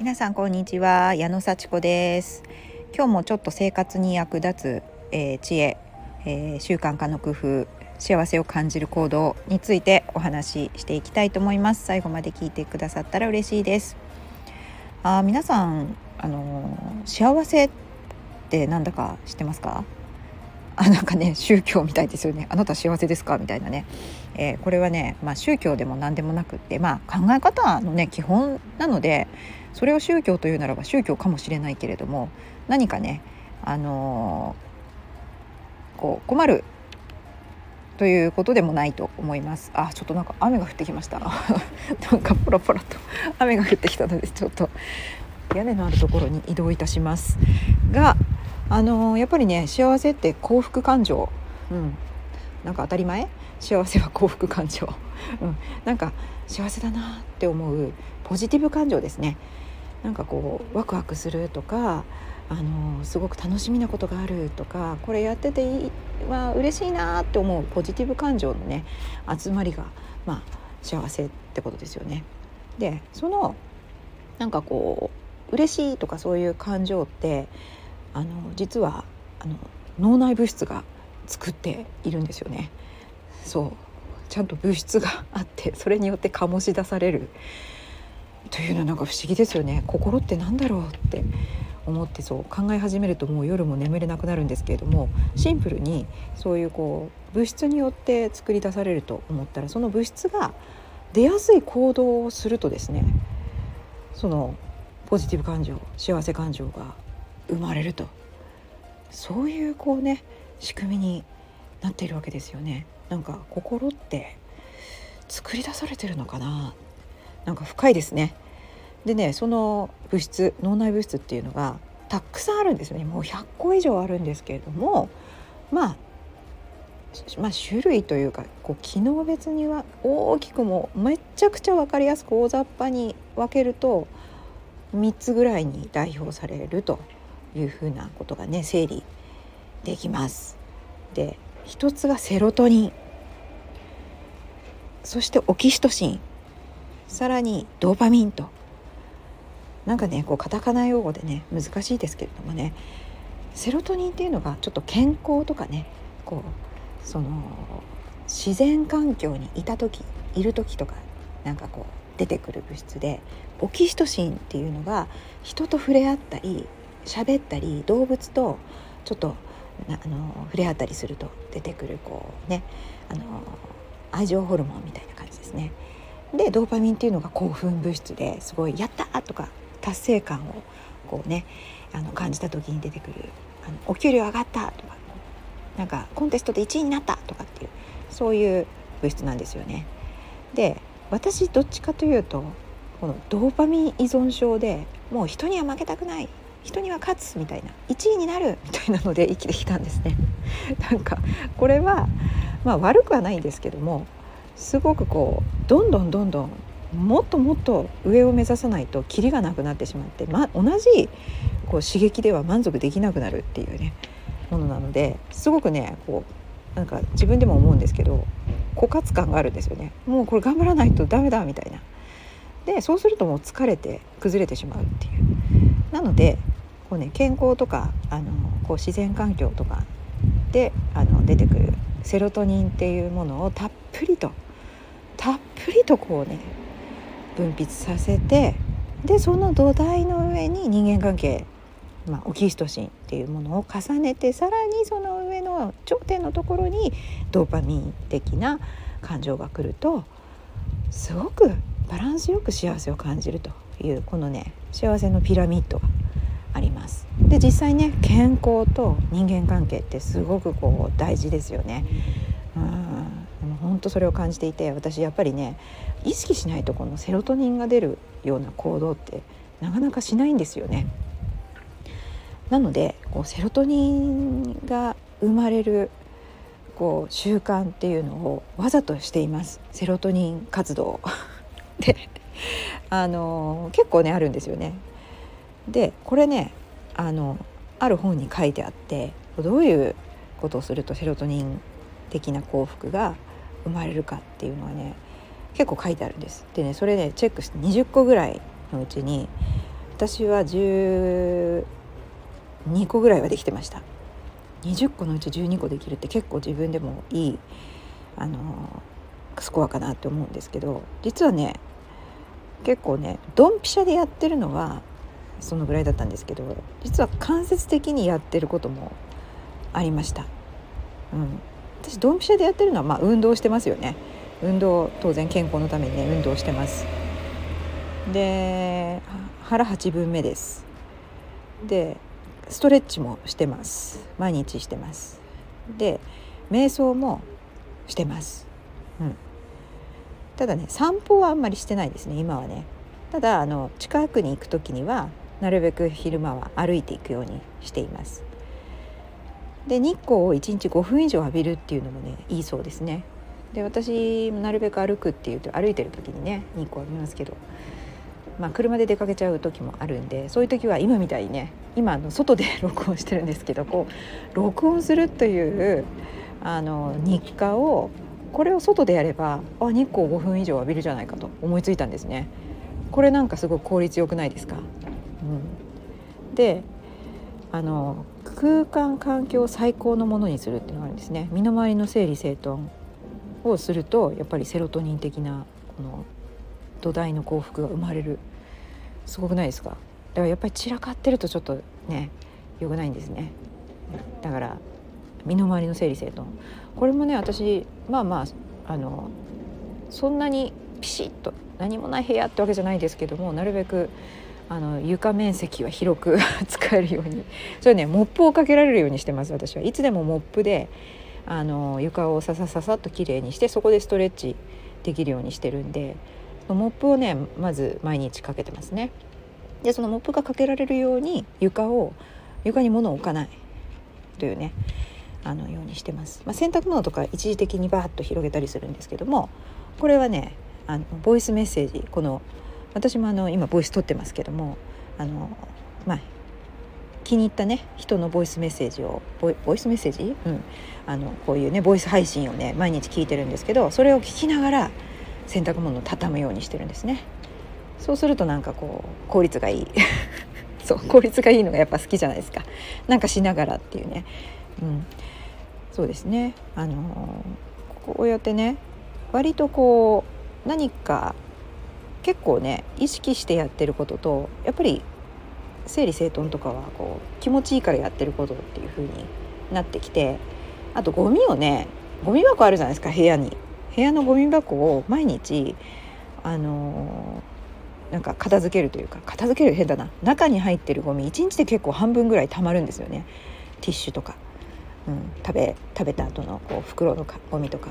皆さんこんにちは。矢野幸子です。今日もちょっと生活に役立つ、えー、知恵、えー、習慣化の工夫幸せを感じる行動についてお話ししていきたいと思います。最後まで聞いてくださったら嬉しいです。あ皆さんあの幸せってなんだか知ってますか？あなんかね宗教みたいですよね。あなた幸せですか？みたいなね、えー、これはね、まあ、宗教でも何でもなくって、まあ、考え方のね基本なのでそれを宗教というならば宗教かもしれないけれども何かねあのー、こう困るということでもないと思います。あちょっとなんか雨が降ってきました。なんかポロポロと雨が降ってきたのでちょっと屋根のあるところに移動いたします。があのー、やっぱりね幸せって幸福感情、うん、なんか当たり前？幸せは幸福感情、うん、なんか幸せだなって思うポジティブ感情ですね。なんかこうワクワクするとかあのー、すごく楽しみなことがあるとかこれやってていい、まあ嬉しいなって思うポジティブ感情のね集まりがまあ幸せってことですよね。でそのなんかこう嬉しいとかそういう感情ってあの実はあの脳内物質が作っているんですよね。そう。ちゃんと物質があって それによって醸し出される。というのはなんか不思議ですよね。心って何だろうって思ってそう考え始めるともう夜も眠れなくなるんですけれどもシンプルにそういうこう物質によって作り出されると思ったらその物質が出やすい行動をするとですねそのポジティブ感情幸せ感情が生まれるとそういうこうね仕組みになっているわけですよね。なんか心って作り出されてるのかななんか深いですね。でねその物質脳内物質っていうのがたくさんあるんですよねもう100個以上あるんですけれどもまあまあ、種類というかこう機能別には大きくもめちゃくちゃ分かりやすく大雑把に分けると3つぐらいに代表されるというふうなことがね整理できます。で一つがセロトニン。そしてオキシトシン。さらにドーパミンと。なんかねこうカタカナ用語でね難しいですけれどもね。セロトニンっていうのがちょっと健康とかねこうその自然環境にいた時いる時とかなんかこう出てくる物質でオキシトシンっていうのが人と触れ合ったり喋ったり動物とちょっとあの触れ合ったりすると出てくるこうねあの愛情ホルモンみたいな感じですね。でドーパミンっていうのが興奮物質ですごい「やった!」とか達成感をこうねあの感じた時に出てくるあの「お給料上がった!」とかなんかコンテストで1位になったとかっていうそういう物質なんですよね。で私どっちかというとこのドーパミン依存症でもう人には負けたくない人には勝つみたいな1位になるみたいなので生きてきたんですね。なんかこれはまあ悪くはないんですけどもすごくこうどんどんどんどんもっともっと上を目指さないとキリがなくなってしまって、ま、同じこう刺激では満足できなくなるっていうねものなのですごくねこうなんか自分でも思うんですけど枯渇感があるんですよねもうこれ頑張らないとダメだみたいな。でそうするともう疲れて崩れてしまうっていう。なのでこう、ね、健康とかあのこう自然環境とかであの出てくるセロトニンっていうものをたっぷりとたっぷりとこうね分泌させてでその土台の上に人間関係、まあ、オキシトシンっていうものを重ねてさらにその上の頂点のところにドーパミン的な感情が来るとすごくバランスよく幸せを感じるというこのね幸せのピラミッドがあります。で実際ね健康と人間関係ってすごくこう大事ですよね。うん本当それを感じていて私やっぱりね意識しないとこのセロトニンが出るような行動ってなかなかしないんですよね。なのでこうセロトニンが生まれるこう習慣っていうのをわざとしていますセロトニン活動であの結構ねあるんですよねでこれねあのある本に書いてあってどういうことをするとセロトニン的な幸福が生まれるかっていうのはね結構書いてあるんです。でねそれねチェックして20個ぐらいのうちに私は12個ぐらいはできてました20個のうち12個できるって結構自分でもいいあのスコアかなって思うんですけど実はね結構ねドンピシャでやってるのはそのぐらいだったんですけど実は間接的にやってることもありました。うん、私ドンピシャでやってるのはまあ運動してますよね。運動当然健康のためにね運動してます。で腹8分目です。でストレッチもしてます毎日してます。で瞑想もしてます。うん、ただね散歩はあんまりしてないですね今はね。ただあの近くに行く時にはなるべく昼間は歩いていくようにしています。で日光を1日5分以上浴びるっていうのもねいいそうですね。で私なるべく歩くっていうと歩いてる時にね日光浴びますけど、まあ、車で出かけちゃう時もあるんでそういう時は今みたいにね今の外で録音してるんですけどこう録音するというあの日課をこれを外でやればあ日光5分以上浴びるじゃないかと思いついたんですね。これなんかすごい効率よくないですか？うん、であの空間環境を最高のものにするっていうのがあるんですね。身の回りの整理整頓をするとやっぱりセロトニン的なこの土台の幸福が生まれる。すごくないですか？だからやっぱり散らかってるとちょっとね良くないんですね。だから身の回りの整理整頓。これもね私まあまああのそんなにピシッと何もない部屋ってわけじゃないですけどもなるべくあの床面積は広く 使えるようにそれねモップをかけられるようにしてます私はいつでもモップであの床をささささっときれいにしてそこでストレッチできるようにしてるんでモップをねまず毎日かけてますね。でそのモップがかけられるように床を床に物を置かないというねあのようにしてます。まあ、洗濯物とか一時的にバーッと広げたりするんですけどもこれはねあのボイスメッセージこの私もあの今ボイス撮ってますけどもあのまあ気に入ったね人のボイスメッセージをボイスメッセージ、うん、あのこういうねボイス配信をね毎日聞いてるんですけどそれを聞きながら洗濯物を畳むようにしてるんですね。そうするとなんかこう効率がいい。そう効率がいいのがやっぱ好きじゃないですか。なんかしながらっていうね、うん、そうですね。あのこうやってね割とこう何か結構ね意識してやってることとやっぱり整理整頓とかはこう気持ちいいからやってることっていう風になってきてあとゴミをねゴミ箱あるじゃないですか部屋に。部屋のゴミ箱を毎日あのー、なんか片付けるというか片付ける変だな。中に入ってるゴミ1日で結構半分ぐらいたまるんですよね。ティッシュとか、うん、食べ食べた後のこう袋のゴミとか。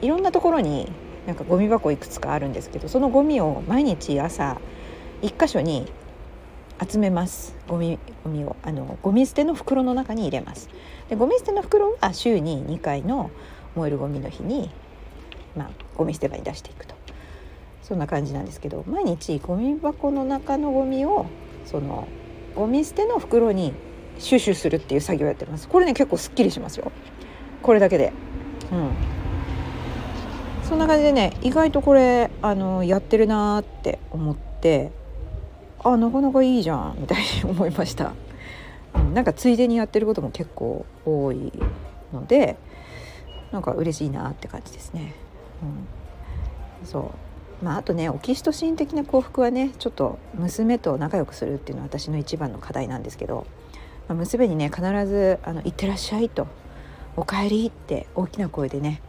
いろんなところになんかゴミ箱いくつかあるんですけどそのゴミを毎日朝1箇所に集めます。ゴミゴミをあのゴミ捨ての袋の中に入れます。でゴミ捨ての袋は週に2回の燃えるゴミの日に、まあ、ゴミ捨て場に出していくと。そんな感じなんですけど毎日ゴミ箱の中のゴミをそのゴミ捨ての袋に収集するっていう作業をやってます。これね結構すっきりしますよ。これだけで。うん。そんな感じでね意外とこれあのやってるなって思ってあなかなかいいじゃんみたいに 思いました、うん、なんかついでにやってることも結構多いのでなんか嬉しいなって感じですね、うん、そう。まああとねオキシトシン的な幸福はねちょっと娘と仲良くするっていうのは私の一番の課題なんですけど、まあ、娘にね必ずあの「行ってらっしゃい」と「おかえり」って大きな声でね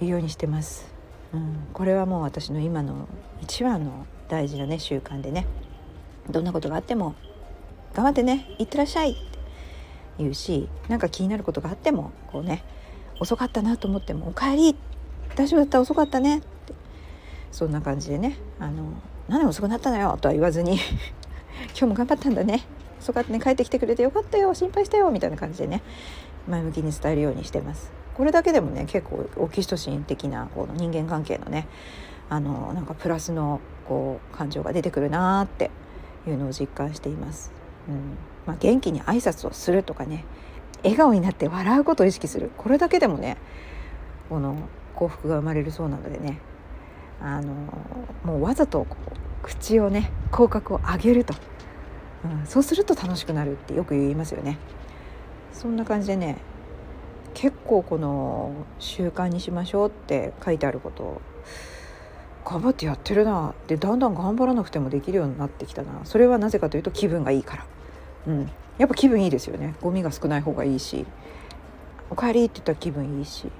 言うようにしてます。うん、これはもう私の今の一番の大事なね習慣でね。どんなことがあっても「頑張ってねいってらっしゃい」って言うしなんか気になることがあってもこうね遅かったなと思っても「おかえり大丈夫だった？遅かったね」って。そんな感じでね「あの何で遅くなったのよ」とは言わずに「今日も頑張ったんだね遅かったね帰ってきてくれてよかったよ心配したよ」みたいな感じでね前向きに伝えるようにしてます。これだけでもね結構オキシトシン的なこの人間関係のねあのなんかプラスのこう感情が出てくるなーっていうのを実感しています。うん。まあ、元気に挨拶をするとかね笑顔になって笑うことを意識する。これだけでもねこの幸福が生まれるそうなのでねあのもうわざと口をね口角を上げると。うん、そうすると楽しくなるってよく言いますよね。そんな感じでね結構この習慣にしましょうって書いてあることを頑張ってやってるなでだんだん頑張らなくてもできるようになってきたな。それはなぜかというと気分がいいから、うん、やっぱ気分いいですよね。ゴミが少ない方がいいし「おかえり」って言ったら気分いいし、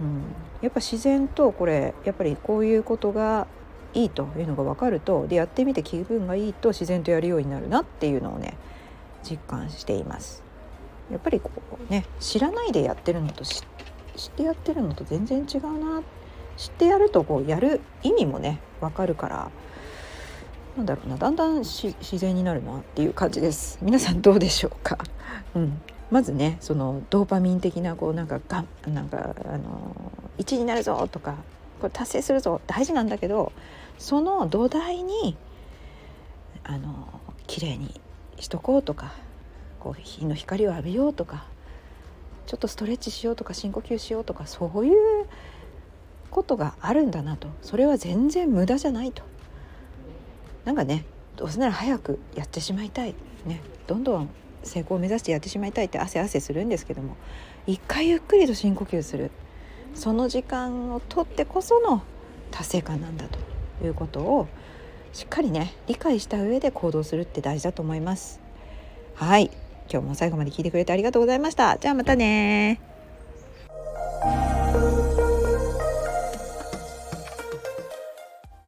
うん、やっぱ自然とこれやっぱりこういうことがいいというのが分かるとでやってみて気分がいいと自然とやるようになるなっていうのをね実感しています。やっぱりこうね知らないでやってるのと知ってやってるのと全然違うな知ってやるとこうやる意味もね分かるからなんだろうなだんだん自然になるなっていう感じです。皆さんどうでしょうか、うん、まずねそのドーパミン的なこうなんかがなんかあの1になるぞとかこれ達成するぞ大事なんだけどその土台にあの綺麗にしとこうとかこう日の光を浴びようとかちょっとストレッチしようとか深呼吸しようとかそういうことがあるんだなと。それは全然無駄じゃないと。なんかねどうせなら早くやってしまいたい。ねどんどん成功を目指してやってしまいたいって汗汗するんですけども一回ゆっくりと深呼吸する。その時間をとってこその達成感なんだということをしっかりね理解した上で行動するって大事だと思います。はい。今日も最後まで聞いてくれてありがとうございました。じゃあまたね